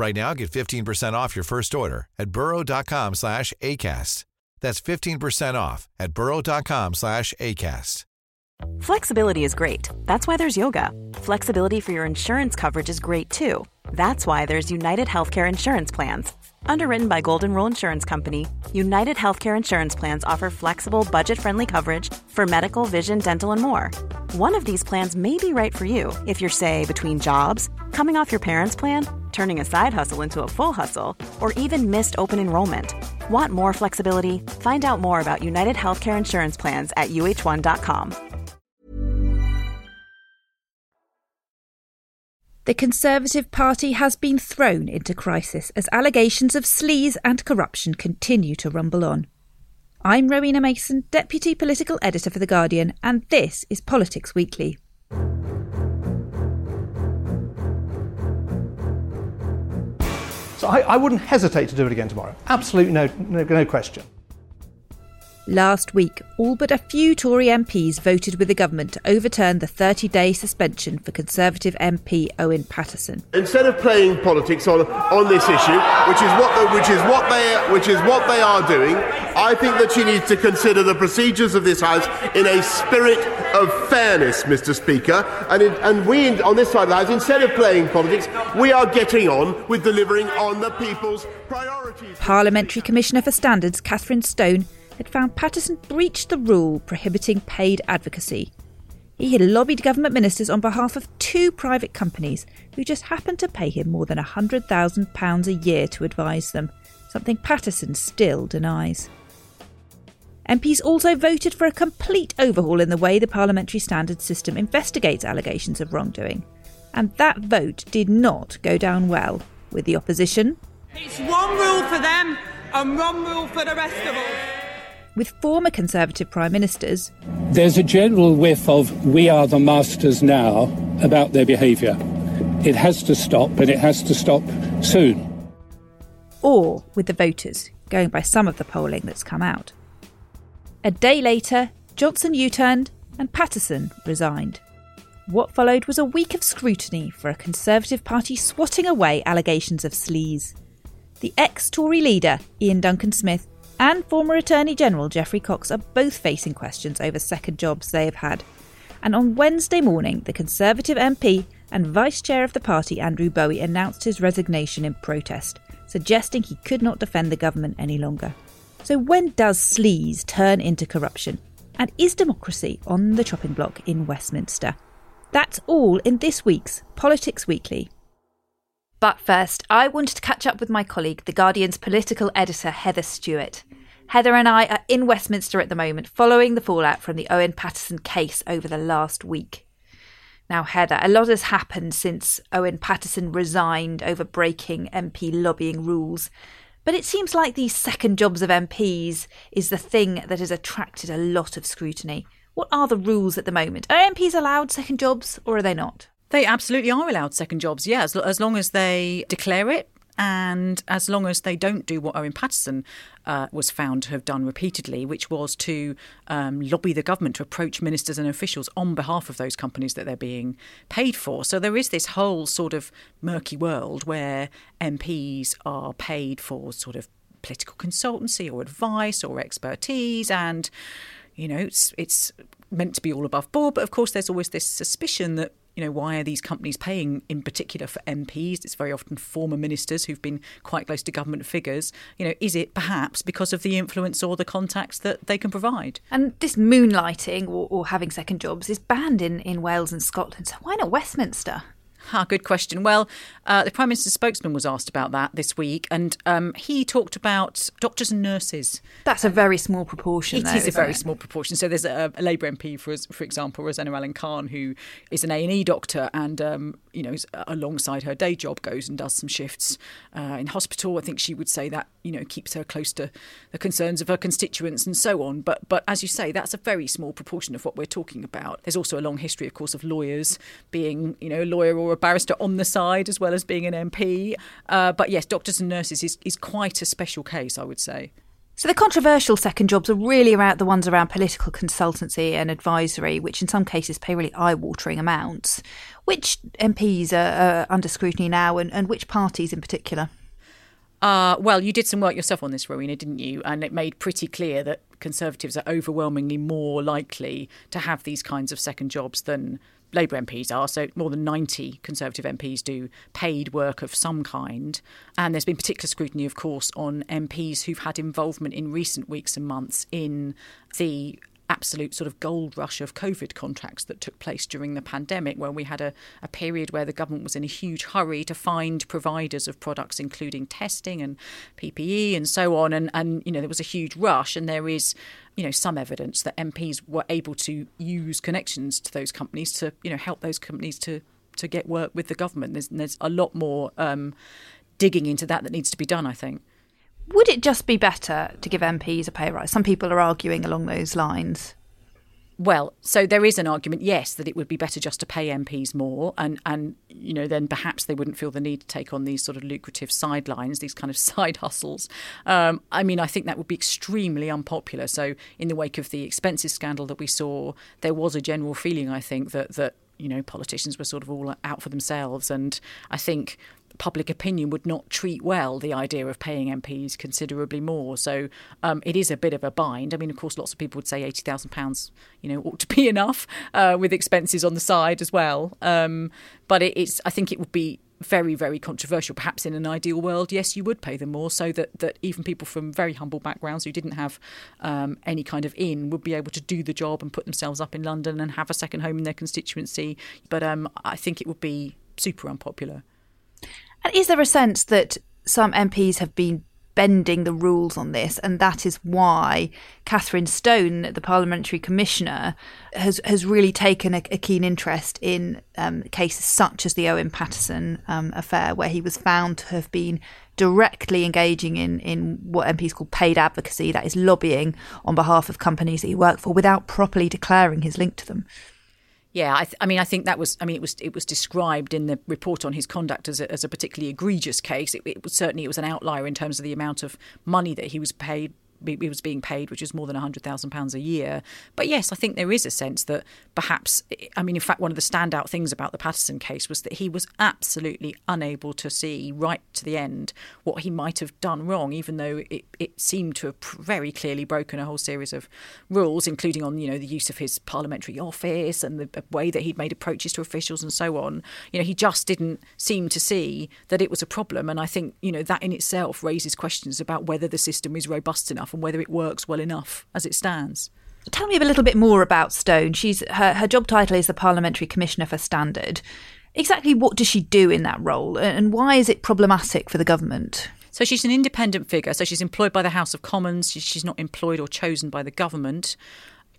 Right now, get 15% off your first order at burrow.com slash ACAST. That's 15% off at burrow.com slash ACAST. Flexibility is great. That's why there's yoga. Flexibility for your insurance coverage is great too. That's why there's United Healthcare Insurance Plans. Underwritten by Golden Rule Insurance Company, United Healthcare Insurance Plans offer flexible, budget friendly coverage for medical, vision, dental, and more. One of these plans may be right for you if you're, say, between jobs, coming off your parents' plan, turning a side hustle into a full hustle, or even missed open enrollment. Want more flexibility? Find out more about United Healthcare Insurance Plans at uh1.com. The Conservative Party has been thrown into crisis as allegations of sleaze and corruption continue to rumble on. I'm Rowena Mason, Deputy Political Editor for The Guardian, and this is Politics Weekly. I, I wouldn't hesitate to do it again tomorrow. Absolutely no, no, no question. Last week, all but a few Tory MPs voted with the government to overturn the 30 day suspension for Conservative MP Owen Paterson. Instead of playing politics on, on this issue, which is, what the, which, is what they, which is what they are doing, I think that she needs to consider the procedures of this House in a spirit of fairness, Mr. Speaker. And, and we, on this side of the House, instead of playing politics, we are getting on with delivering on the people's priorities. Parliamentary Commissioner for Standards Kathryn Stone had found Paterson breached the rule prohibiting paid advocacy. He had lobbied government ministers on behalf of two private companies who just happened to pay him more than £100,000 a year to advise them, something Paterson still denies. MPs also voted for a complete overhaul in the way the parliamentary standards system investigates allegations of wrongdoing. And that vote did not go down well, with the opposition. It's one rule for them and one rule for the rest of us with former Conservative Prime Ministers. There's a general whiff of we are the masters now about their behaviour. It has to stop, and it has to stop soon. Or with the voters, going by some of the polling that's come out. A day later, Johnson U turned and Paterson resigned. What followed was a week of scrutiny for a Conservative Party swatting away allegations of sleaze. The ex Tory leader, Iain Duncan Smith, and former Attorney General Geoffrey Cox are both facing questions over second jobs they have had. And on Wednesday morning, the Conservative MP and Vice Chair of the party, Andrew Bowie, announced his resignation in protest, suggesting he could not defend the government any longer. So, when does sleaze turn into corruption? And is democracy on the chopping block in Westminster? That's all in this week's Politics Weekly. But first, I wanted to catch up with my colleague, The Guardian's political editor, Heather Stewart. Heather and I are in Westminster at the moment, following the fallout from the Owen Paterson case over the last week. Now, Heather, a lot has happened since Owen Paterson resigned over breaking MP lobbying rules. But it seems like these second jobs of MPs is the thing that has attracted a lot of scrutiny. What are the rules at the moment? Are MPs allowed second jobs or are they not? They absolutely are allowed second jobs, yeah, as, as long as they declare it and as long as they don't do what Owen Paterson uh, was found to have done repeatedly, which was to um, lobby the government to approach ministers and officials on behalf of those companies that they're being paid for. So there is this whole sort of murky world where MPs are paid for sort of political consultancy or advice or expertise and you know it's it's meant to be all above board but of course there's always this suspicion that you know, why are these companies paying in particular for MPs? It's very often former ministers who've been quite close to government figures. You know, is it perhaps because of the influence or the contacts that they can provide? And this moonlighting or, or having second jobs is banned in, in Wales and Scotland. So why not Westminster? Ah, good question. Well, uh, the Prime Minister's spokesman was asked about that this week, and um, he talked about doctors and nurses. That's a very small proportion. It though, is a very it? small proportion. So there's a, a Labour MP, for for example, Rosena Allin-Khan, who is an A and E doctor, and um, you know, alongside her day job, goes and does some shifts uh, in hospital. I think she would say that you know keeps her close to the concerns of her constituents and so on. But but as you say, that's a very small proportion of what we're talking about. There's also a long history, of course, of lawyers being you know a lawyer or a barrister on the side as well as being an MP. Uh, but yes, doctors and nurses is, is quite a special case, I would say. So the controversial second jobs are really around the ones around political consultancy and advisory, which in some cases pay really eye-watering amounts. Which MPs are, are under scrutiny now, and, and which parties in particular? Uh, well, you did some work yourself on this, Rowena, didn't you? And it made pretty clear that Conservatives are overwhelmingly more likely to have these kinds of second jobs than Labour MPs are. So more than 90 Conservative MPs do paid work of some kind. And there's been particular scrutiny, of course, on MPs who've had involvement in recent weeks and months in the absolute sort of gold rush of COVID contracts that took place during the pandemic, where we had a, a period where the government was in a huge hurry to find providers of products, including testing and PPE and so on. And, and you know, there was a huge rush, and there is you know some evidence that MPs were able to use connections to those companies to you know help those companies to to get work with the government. There's there's a lot more um, digging into that that needs to be done. I think. Would it just be better to give MPs a pay rise? Some people are arguing along those lines. Well, so there is an argument, yes, that it would be better just to pay MPs more, and and you know then perhaps they wouldn't feel the need to take on these sort of lucrative sidelines, these kind of side hustles. Um, I mean, I think that would be extremely unpopular. So in the wake of the expenses scandal that we saw, there was a general feeling, I think, that that you know politicians were sort of all out for themselves, and I think public opinion would not treat well the idea of paying MPs considerably more. So um, it is a bit of a bind. I mean, of course, lots of people would say eighty thousand pounds, you know, ought to be enough uh, with expenses on the side as well. Um, but it, it's, I think, it would be very, very controversial. Perhaps in an ideal world, yes, you would pay them more, so that that even people from very humble backgrounds who didn't have um, any kind of in would be able to do the job and put themselves up in London and have a second home in their constituency. But um, I think it would be super unpopular. And is there a sense that some MPs have been bending the rules on this, and that is why Kathryn Stone, the parliamentary commissioner, has has really taken a, a keen interest in um, cases such as the Owen Paterson um, affair, where he was found to have been directly engaging in in what MPs call paid advocacy, that is lobbying on behalf of companies that he worked for, without properly declaring his link to them. Yeah, I, th- I, mean, I think that was. I mean, it was it was described in the report on his conduct as a, as a particularly egregious case. It, it was certainly it was an outlier in terms of the amount of money that he was paid he was being paid, which is more than £100,000 a year. But yes, I think there is a sense that perhaps, I mean, in fact, one of the standout things about the Paterson case was that he was absolutely unable to see right to the end what he might have done wrong, even though it, it seemed to have very clearly broken a whole series of rules, including on, you know, the use of his parliamentary office and the way that he'd made approaches to officials and so on. You know, he just didn't seem to see that it was a problem. And I think, you know, that in itself raises questions about whether the system is robust enough enough and whether it works well enough as it stands. Tell me a little bit more about Stone. She's her, her job title is the Parliamentary Commissioner for Standard. Exactly what does she do in that role and why is it problematic for the government? So she's an independent figure. So she's employed by the House of Commons. She's not employed or chosen by the government.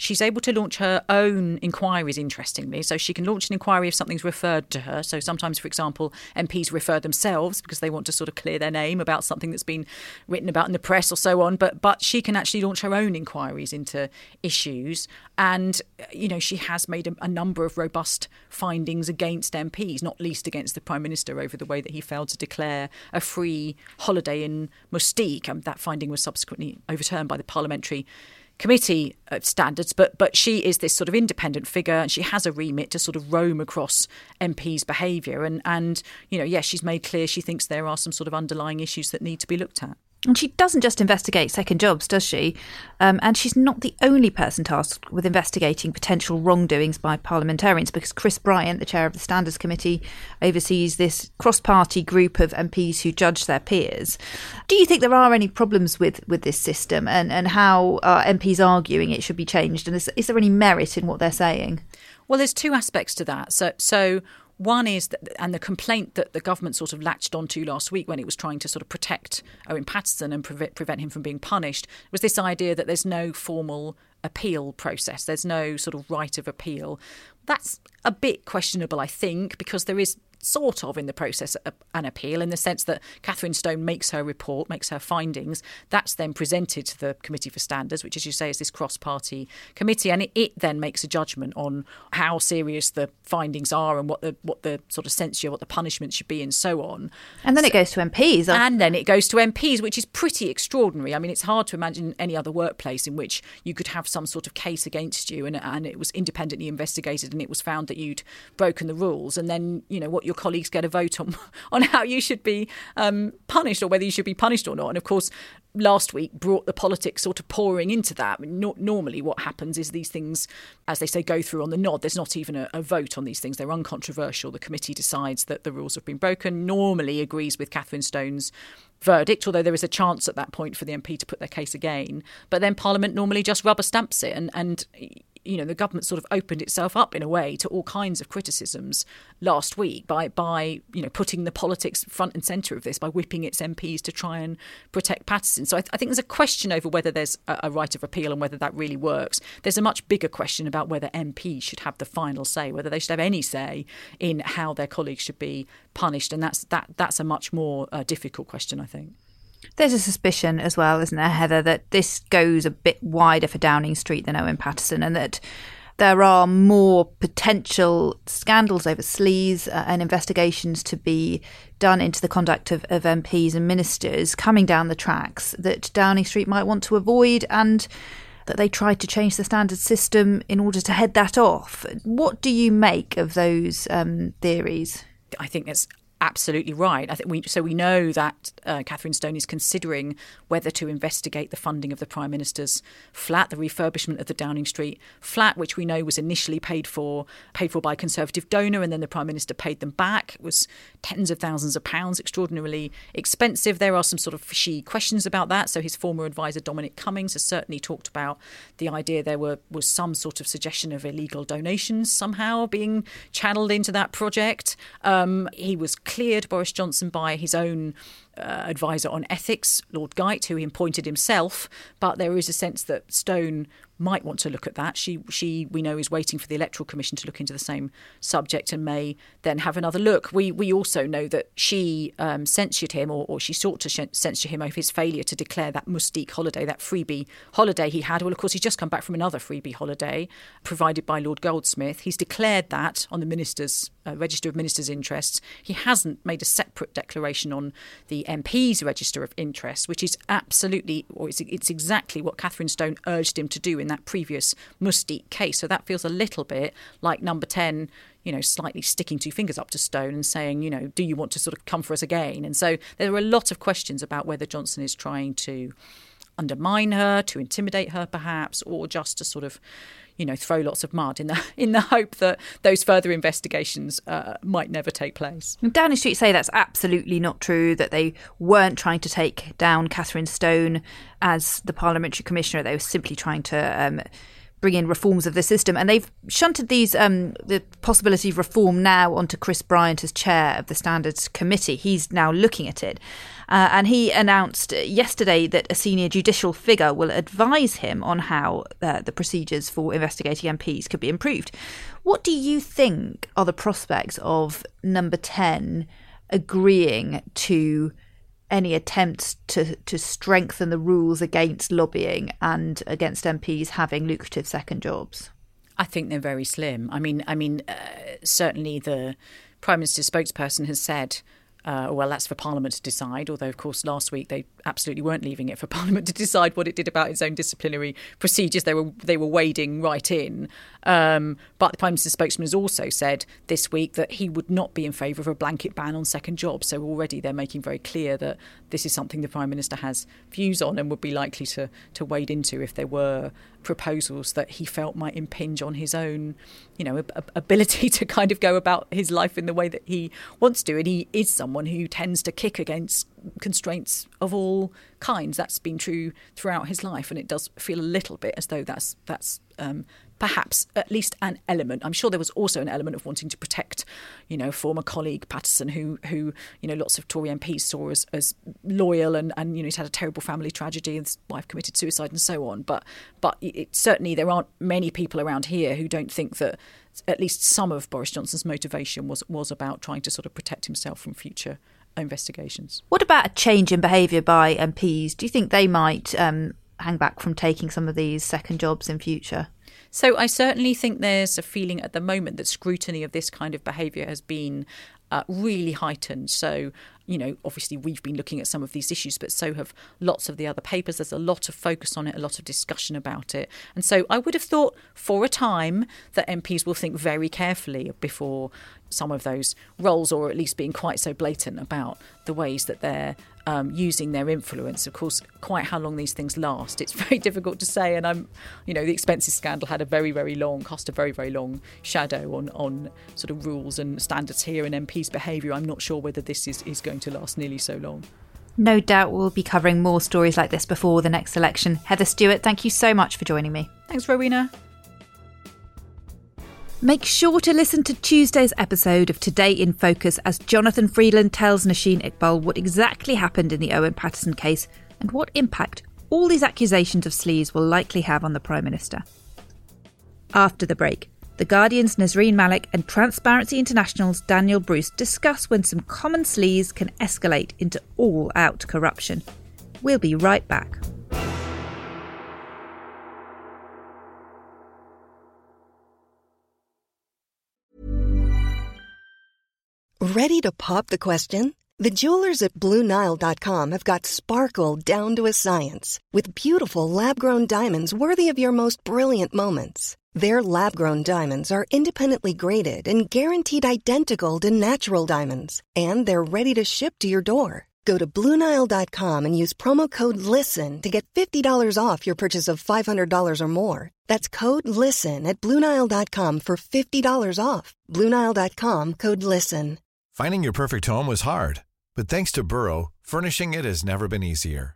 She's able to launch her own inquiries, interestingly. So she can launch an inquiry if something's referred to her. So sometimes, for example, MPs refer themselves because they want to sort of clear their name about something that's been written about in the press or so on. But but she can actually launch her own inquiries into issues. And, you know, she has made a, a number of robust findings against MPs, not least against the Prime Minister over the way that he failed to declare a free holiday in Mustique. Um, that finding was subsequently overturned by the parliamentary committee of standards, but but she is this sort of independent figure, and she has a remit to sort of roam across MPs' behaviour, and and you know, yes, she's made clear she thinks there are some sort of underlying issues that need to be looked at. And she doesn't just investigate second jobs, does she? Um, and she's not the only person tasked with investigating potential wrongdoings by parliamentarians, because Chris Bryant, the chair of the Standards Committee, oversees this cross party group of MPs who judge their peers. Do you think there are any problems with, with this system and, and how are MPs arguing it should be changed? And is, is there any merit in what they're saying? Well, there's two aspects to that. So, so One is that, and the complaint that the government sort of latched onto last week when it was trying to sort of protect Owen Paterson and prevent, prevent him from being punished was this idea that there's no formal appeal process. There's no sort of right of appeal. That's a bit questionable, I think, because there is sort of in the process an appeal in the sense that Kathryn Stone makes her report, makes her findings. That's then presented to the Committee for Standards, which, as you say, is this cross party committee. And it, it, then makes a judgment on how serious the findings are and what the, what the sort of censure, what the punishment should be, and so on. And then so, it goes to MPs. And then it goes to MPs, which is pretty extraordinary. I mean, it's hard to imagine any other workplace in which you could have some sort of case against you and, and it was independently investigated and it was found that you'd broken the rules. And then, you know, what your colleagues get a vote on on how you should be um, punished or whether you should be punished or not. And of course, last week brought the politics sort of pouring into that. No, normally, what happens is these things, as they say, go through on the nod. There's not even a, a, vote on these things. They're uncontroversial. The committee decides that the rules have been broken, normally agrees with Kathryn Stone's verdict, although there is a chance at that point for the MP to put their case again. But then Parliament normally just rubber stamps it. And, and you know the government sort of opened itself up in a way to all kinds of criticisms last week by by you know putting the politics front and centre of this by whipping its MPs to try and protect Paterson. So I, th- I think there's a question over whether there's a, a, right of appeal and whether that really works. There's a much bigger question about whether MPs should have the final say, whether they should have any say in how their colleagues should be punished, and that's that that's a much more uh, difficult question, I think. There's a suspicion as well, isn't there, Heather, that this goes a bit wider for Downing Street than Owen Paterson and that there are more potential scandals over sleaze uh, and investigations to be done into the conduct of, of MPs and ministers coming down the tracks that Downing Street might want to avoid and that they tried to change the standard system in order to head that off. What do you make of those um, theories? I think it's absolutely right. I think we so we know that uh, Kathryn Stone is considering whether to investigate the funding of the Prime Minister's flat, the refurbishment of the Downing Street flat, which we know was initially paid for paid for by a Conservative donor, and then the Prime Minister paid them back. It was tens of thousands of pounds, extraordinarily expensive. There are some sort of fishy questions about that. So his former advisor Dominic Cummings has certainly talked about the idea there were was some sort of suggestion of illegal donations somehow being channeled into that project. Um, he was cleared Boris Johnson by his own uh, advisor on ethics, Lord Geidt, who he appointed himself. But there is a sense that Stone might want to look at that. She, she, we know, is waiting for the Electoral Commission to look into the same subject and may then have another look. We, we also know that she um, censured him, or, or she sought to censure him over his failure to declare that Mustique holiday, that freebie holiday he had. Well, of course, he's just come back from another freebie holiday provided by Lord Goldsmith. He's declared that on the minister's uh, register of ministers' interests. He hasn't made a separate declaration on the MP's register of interests, which is absolutely, or it's, it's exactly what Kathryn Stone urged him to do in that previous Mustique case. So that feels a little bit like number 10 you know, slightly sticking two fingers up to Stone and saying, you know, do you want to sort of come for us again? And so there are a lot of questions about whether Johnson is trying to undermine her, to intimidate her, perhaps, or just to sort of, you know, throw lots of mud in the in the hope that those further investigations uh, might never take place. Downing Street say that's absolutely not true. That they weren't trying to take down Kathryn Stone as the parliamentary commissioner. They were simply trying to. Um, bring in reforms of the system, and they've shunted these um, the possibility of reform now onto Chris Bryant as chair of the Standards Committee. He's now looking at it, uh, and he announced yesterday that a senior judicial figure will advise him on how uh, the procedures for investigating MPs could be improved. What do you think are the prospects of Number Ten agreeing to? Any attempts to, to strengthen the rules against lobbying and against MPs having lucrative second jobs? I think they're very slim. I mean, I mean, uh, certainly the Prime Minister's spokesperson has said uh, well, that's for Parliament to decide. Although, of course, last week they absolutely weren't leaving it for Parliament to decide what it did about its own disciplinary procedures. They were they were wading right in. Um, but the Prime Minister's spokesman has also said this week that he would not be in favour of a blanket ban on second jobs. So already they're making very clear that this is something the Prime Minister has views on and would be likely to to wade into if there were proposals that he felt might impinge on his own, you know, ability to kind of go about his life in the way that he wants to. And he is someone who tends to kick against constraints of all kinds. That's been true throughout his life, and it does feel a little bit as though that's that's um, perhaps at least an element. I'm sure there was also an element of wanting to protect, you know, former colleague Paterson, who who you know lots of Tory MPs saw as, as loyal and and you know he's had a terrible family tragedy, his wife committed suicide and so on. But but it, certainly there aren't many people around here who don't think that at least some of Boris Johnson's motivation was was about trying to sort of protect himself from future investigations. What about a change in behaviour by MPs? Do you think they might um, hang back from taking some of these second jobs in future? So I certainly think there's a feeling at the moment that scrutiny of this kind of behaviour has been uh, really heightened. So, you know, obviously we've been looking at some of these issues, but so have lots of the other papers. There's a lot of focus on it, a lot of discussion about it. And so I would have thought for a time that MPs will think very carefully before some of those roles, or at least being quite so blatant about the ways that they're um, using their influence. Of course, quite how long these things last, it's very difficult to say. And I'm, you know, the expenses scandal had a very, very long, cost a very, very long shadow on, on sort of rules and standards here and MPs' behaviour. I'm not sure whether this is, is to last nearly so long. No doubt we'll be covering more stories like this before the next election. Heather Stewart, thank you so much for joining me. Thanks, Rowena. Make sure to listen to Tuesday's episode of Today in Focus as Jonathan Freedland tells Nosheen Iqbal what exactly happened in the Owen Paterson case and what impact all these accusations of sleaze will likely have on the Prime Minister. After the break, The Guardian's Nesrine Malik and Transparency International's Daniel Bruce discuss when some common sleaze can escalate into all out corruption. We'll be right back. Ready to pop the question? The jewelers at BlueNile.com have got sparkle down to a science with beautiful lab grown diamonds worthy of your most brilliant moments. Their lab grown diamonds are independently graded and guaranteed identical to natural diamonds, and they're ready to ship to your door. Go to BlueNile.com and use promo code LISTEN to get $50 off your purchase of $500 or more. That's code LISTEN at BlueNile.com for $50 off. BlueNile.com code LISTEN. Finding your perfect home was hard, but thanks to Burrow, furnishing it has never been easier.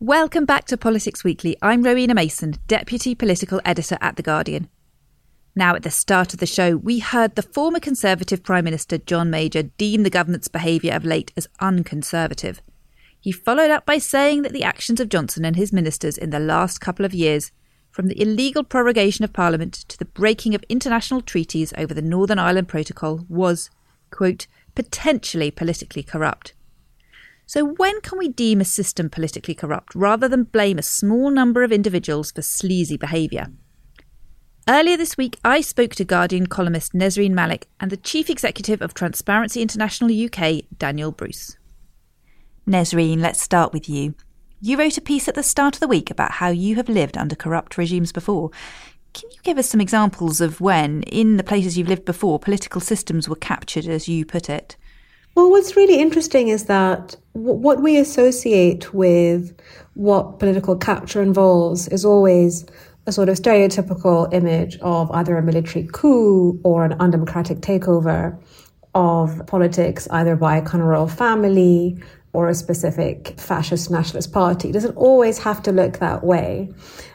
Welcome back to Politics Weekly. I'm Rowena Mason, Deputy Political Editor at The Guardian. Now, at the start of the show, we heard the former Conservative Prime Minister John Major deem the government's behaviour of late as unconservative. He followed up by saying that the actions of Johnson and his ministers in the last couple of years, from the illegal prorogation of Parliament to the breaking of international treaties over the Northern Ireland Protocol, was, quote, potentially politically corrupt. So, when can we deem a system politically corrupt rather than blame a small number of individuals for sleazy behaviour? Earlier this week, I spoke to Guardian columnist Nesrine Malik and the Chief Executive of Transparency International UK, Daniel Bruce. Nesrine, let's start with you. You wrote a piece at the start of the week about how you have lived under corrupt regimes before. Can you give us some examples of when, in the places you've lived before, political systems were captured, as you put it? Well, what's really interesting is that what we associate with what political capture involves is always a sort of stereotypical image of either a military coup or an undemocratic takeover of politics, either by a kind of royal family or a specific fascist nationalist party. It doesn't always have to look that way.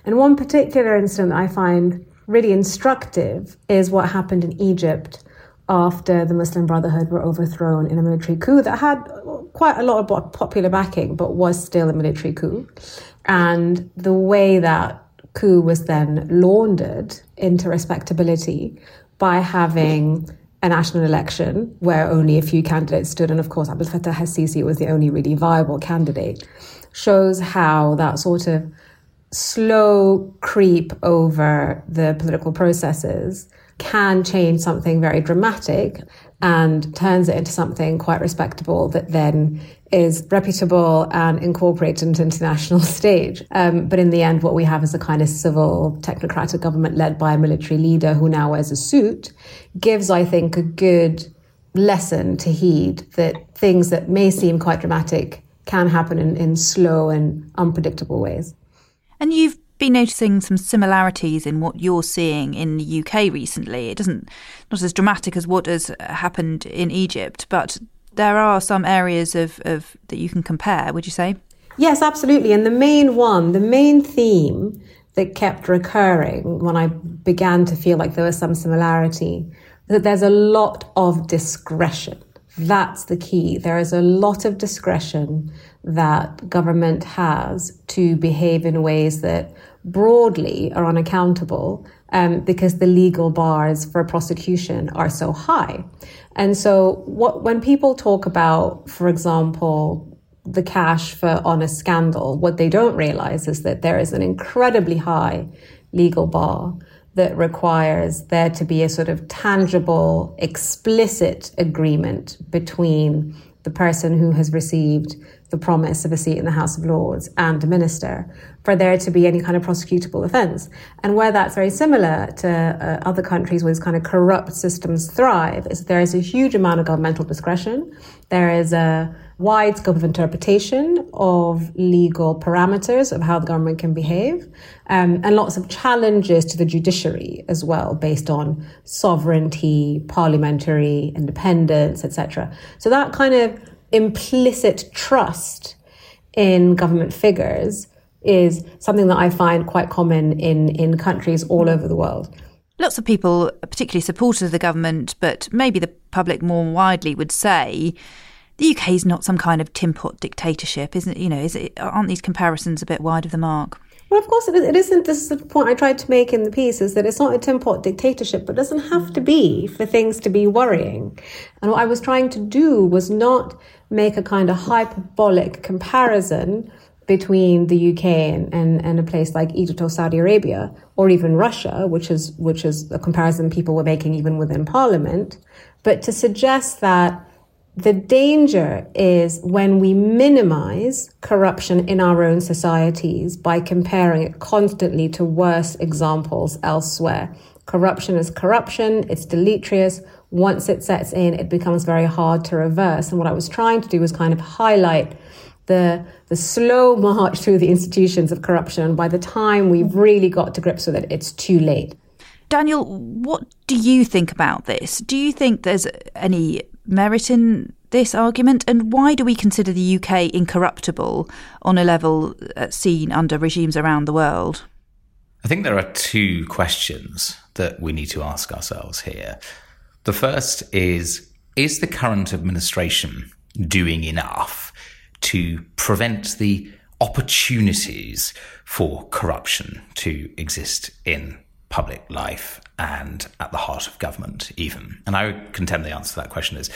And one particular incident I find really instructive is what happened in Egypt after the Muslim Brotherhood were overthrown in a military coup that had quite a lot of popular backing, but was still a military coup. And the way that coup was then laundered into respectability by having a national election where only a few candidates stood, and of course, Abdel Fattah al-Sisi was the only really viable candidate, shows how that sort of slow creep over the political processes can change something very dramatic and turns it into something quite respectable that then is reputable and incorporated into international stage. Um, but in the end, what we have is a kind of civil technocratic government led by a military leader who now wears a suit, gives, I think, a good lesson to heed that things that may seem quite dramatic can happen in, in slow and unpredictable ways. And you've been noticing some similarities in what you're seeing in the UK recently. It doesn't not as dramatic as what has uh, happened in Egypt, but there are some areas of, of that you can compare, would you say? Yes, absolutely. And the main one, the main theme that kept recurring when I began to feel like there was some similarity, that there's a lot of discretion. That's the key. There is a lot of discretion that government has to behave in ways that broadly are unaccountable um, because the legal bars for prosecution are so high. And so, what, when people talk about, for example, the cash for honours scandal, what they don't realize is that there is an incredibly high legal bar that requires there to be a sort of tangible, explicit agreement between the person who has received the promise of a seat in the House of Lords and a minister for there to be any kind of prosecutable offence. And where that's very similar to uh, other countries where these kind of corrupt systems thrive is there is a huge amount of governmental discretion. There is a wide scope of interpretation of legal parameters of how the government can behave, um, and lots of challenges to the judiciary as well, based on sovereignty, parliamentary independence, etc. So that kind of implicit trust in government figures is something that I find quite common in, in countries all over the world. Lots of people, particularly supporters of the government, but maybe the public more widely, would say the UK is not some kind of tin pot dictatorship, isn't it? You know, is it, aren't these comparisons a bit wide of the mark? Well, of course, it isn't. This is the point I tried to make in the piece: is that it's not a tin pot dictatorship, but it doesn't have to be for things to be worrying. And what I was trying to do was not make a kind of hyperbolic comparison between the UK and, and, and, a place like Egypt or Saudi Arabia, or even Russia, which is which is a comparison people were making even within Parliament, but to suggest that the danger is when we minimize corruption in our own societies by comparing it constantly to worse examples elsewhere. Corruption is corruption, it's deleterious. Once it sets in, it becomes very hard to reverse. And what I was trying to do was kind of highlight the, the slow march through the institutions of corruption. By the time we've really got to grips with it, it's too late. Daniel, what do you think about this? Do you think there's any merit in this argument? And why do we consider the UK incorruptible on a level uh, seen under regimes around the world? I think there are two questions that we need to ask ourselves here. The first is Is the current administration doing enough to prevent the opportunities for corruption to exist in public life and at the heart of government, even? And I would contend the answer to that question is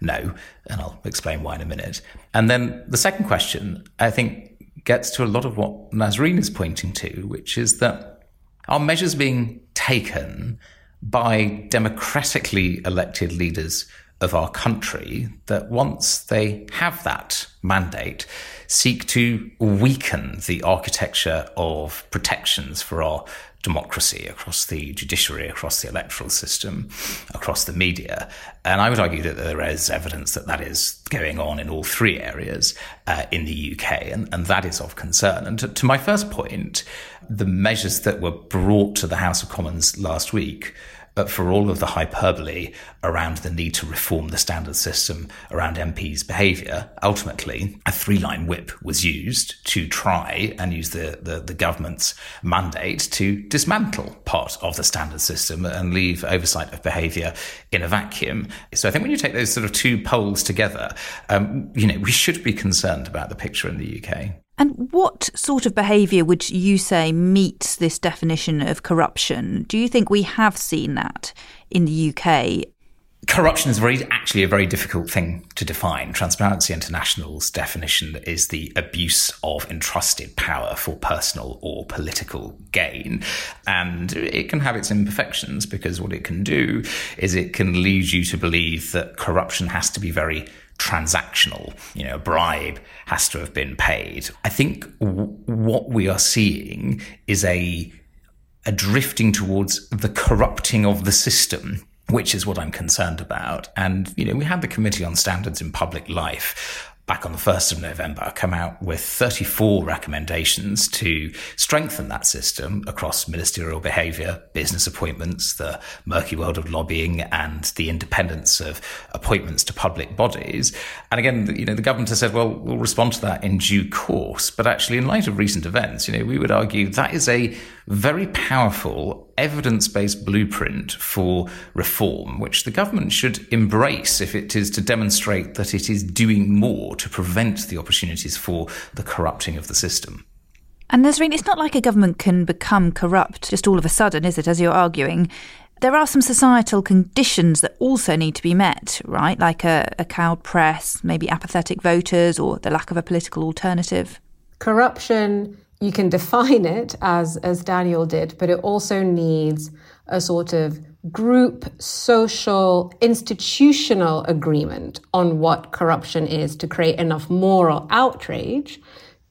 no, and I'll explain why in a minute. And then the second question, I think, gets to a lot of what Nesrine is pointing to, which is that are measures being taken by democratically elected leaders of our country that once they have that mandate, seek to weaken the architecture of protections for our democracy, across the judiciary, across the electoral system, across the media. And I would argue that there is evidence that that is going on in all three areas uh, in the UK, and, and that is of concern. And to, to my first point, the measures that were brought to the House of Commons last week but for all of the hyperbole around the need to reform the standard system around MPs' behaviour, ultimately a three line whip was used to try and use the, the, the, government's mandate to dismantle part of the standard system and leave oversight of behaviour in a vacuum. So I think when you take those sort of two poles together, um, you know, we should be concerned about the picture in the UK. And what sort of behaviour would you say meets this definition of corruption? Do you think we have seen that in the UK? Corruption is very, actually a very difficult thing to define. Transparency International's definition is the abuse of entrusted power for personal or political gain. And it can have its imperfections because what it can do is it can lead you to believe that corruption has to be very transactional. You know, a bribe has to have been paid. I think w- what we are seeing is a a drifting towards the corrupting of the system which is what I'm concerned about. And, you know, we had the Committee on Standards in Public Life back on the 1st of November, come out with 34 recommendations to strengthen that system across ministerial behaviour, business appointments, the murky world of lobbying, and the independence of appointments to public bodies. And again, you know, the government has said, well, we'll respond to that in due course. But actually, in light of recent events, you know, we would argue that is a very powerful evidence based blueprint for reform, which the government should embrace if it is to demonstrate that it is doing more to prevent the opportunities for the corrupting of the system. And Nesrine, it's not like a government can become corrupt just all of a sudden, is it, as you're arguing? There are some societal conditions that also need to be met, right? Like a, a cowed press, maybe apathetic voters, or the lack of a political alternative. Corruption you can define it as as Daniel did, but it also needs a sort of group, social, institutional agreement on what corruption is to create enough moral outrage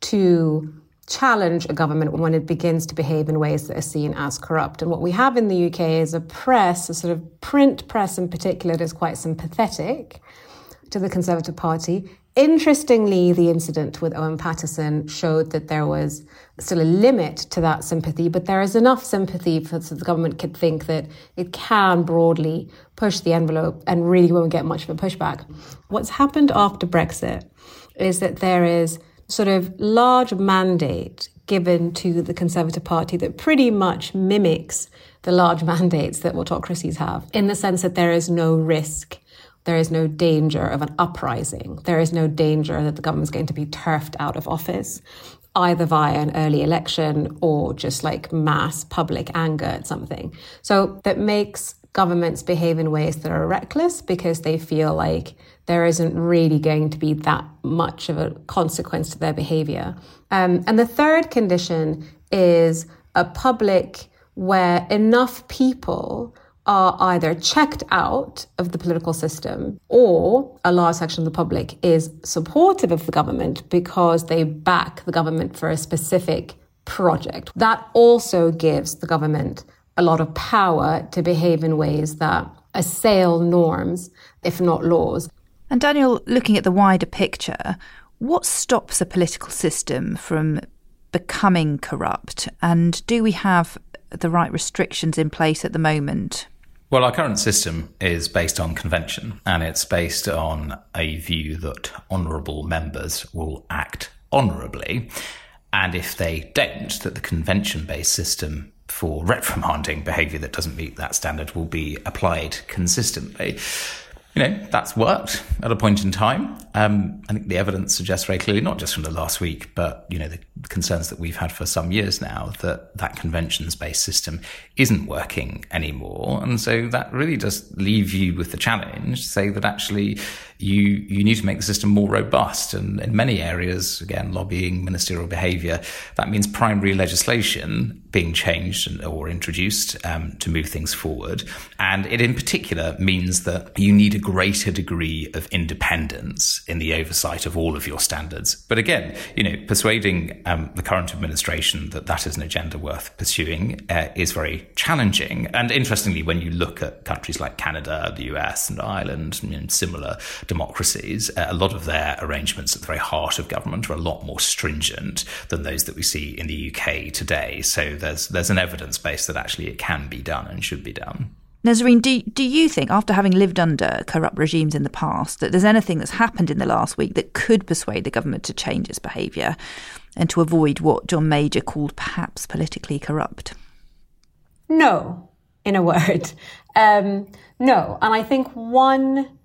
to challenge a government when it begins to behave in ways that are seen as corrupt. And what we have in the UK is a press, a sort of print press in particular, that is quite sympathetic to the Conservative Party Interestingly, the incident with Owen Paterson showed that there was still a limit to that sympathy, but there is enough sympathy for so the government could think that it can broadly push the envelope and really won't get much of a pushback. What's happened after Brexit is that there is sort of large mandate given to the Conservative Party that pretty much mimics the large mandates that autocracies have, in the sense that there is no risk there is no danger of an uprising. There is no danger that the government is going to be turfed out of office, either via an early election or just like mass public anger at something. So that makes governments behave in ways that are reckless because they feel like there isn't really going to be that much of a consequence to their behavior. Um, and the third condition is a public where enough people are either checked out of the political system or a large section of the public is supportive of the government because they back the government for a specific project. That also gives the government a lot of power to behave in ways that assail norms, if not laws. And Daniel, looking at the wider picture, what stops a political system from becoming corrupt? And do we have the right restrictions in place at the moment? Well, our current system is based on convention, and it's based on a view that honourable members will act honourably. And if they don't, that the convention based system for reprimanding behaviour that doesn't meet that standard will be applied consistently you know, that's worked at a point in time. Um, I think the evidence suggests very clearly, not just from the last week, but, you know, the concerns that we've had for some years now that that conventions based system isn't working anymore. And so that really does leave you with the challenge, say that actually you, you need to make the system more robust. And in many areas, again, lobbying, ministerial behavior, that means primary legislation being changed or introduced um, to move things forward. And it in particular means that you need a greater degree of independence in the oversight of all of your standards. But again, you know, persuading um, the current administration that that is an agenda worth pursuing uh, is very challenging. And interestingly, when you look at countries like Canada, the US, and Ireland, and similar democracies, uh, a lot of their arrangements at the very heart of government are a lot more stringent than those that we see in the UK today. So there's there's an evidence base that actually it can be done and should be done. Nesrine, do, do you think, after having lived under corrupt regimes in the past, that there's anything that's happened in the last week that could persuade the government to change its behaviour and to avoid what John Major called perhaps politically corrupt? No, in a word. Um, no. And I think one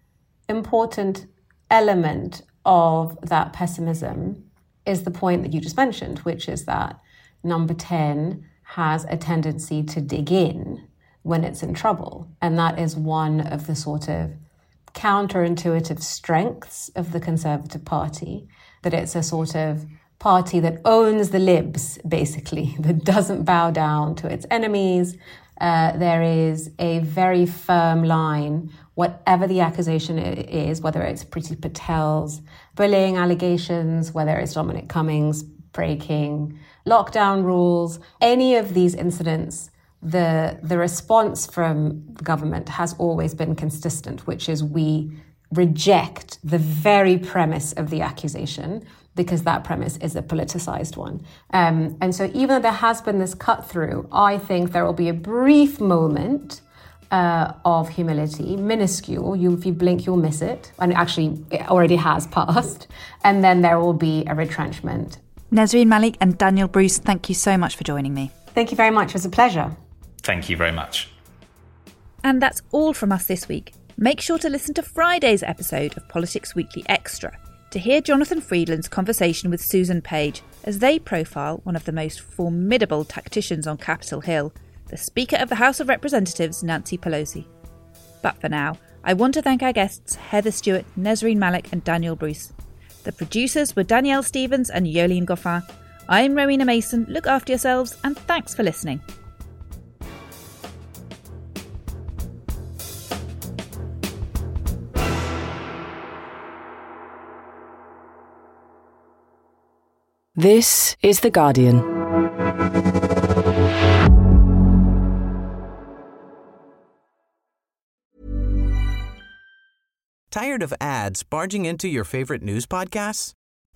important element of that pessimism is the point that you just mentioned, which is that number 10 has a tendency to dig in when it's in trouble. And that is one of the sort of counterintuitive strengths of the Conservative Party, that it's a sort of party that owns the libs, basically, that doesn't bow down to its enemies. Uh, there is a very firm line whatever the accusation is, whether it's Priti Patel's bullying allegations, whether it's Dominic Cummings breaking lockdown rules, any of these incidents, the the response from government has always been consistent, which is we reject the very premise of the accusation because that premise is a politicized one. Um, and so, even though there has been this cut through, I think there will be a brief moment uh, of humility, minuscule. You, if you blink, you'll miss it. And actually, it already has passed. And then there will be a retrenchment. Nesrine Malik and Daniel Bruce, thank you so much for joining me. Thank you very much. It was a pleasure. Thank you very much. And that's all from us this week. Make sure to listen to Friday's episode of Politics Weekly Extra to hear Jonathan Freedland's conversation with Susan Page as they profile one of the most formidable tacticians on Capitol Hill, the Speaker of the House of Representatives, Nancy Pelosi. But for now, I want to thank our guests Heather Stewart, Nesrine Malik, and Daniel Bruce. The producers were Danielle Stevens and Yolene Goffin. I'm Rowena Mason. Look after yourselves, and thanks for listening. This is The Guardian. Tired of ads barging into your favorite news podcasts?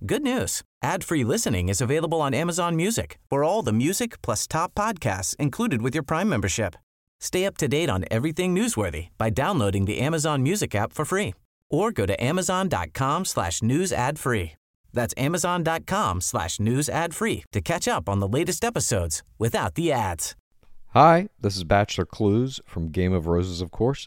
Good news. Ad-free listening is available on Amazon Music for all the music plus top podcasts included with your Prime membership. Stay up to date on everything newsworthy by downloading the Amazon Music app for free or go to amazon.com slash news ad free. That's amazon.com slash news ad free to catch up on the latest episodes without the ads. Hi, this is Bachelor Clues from Game of Roses, of course,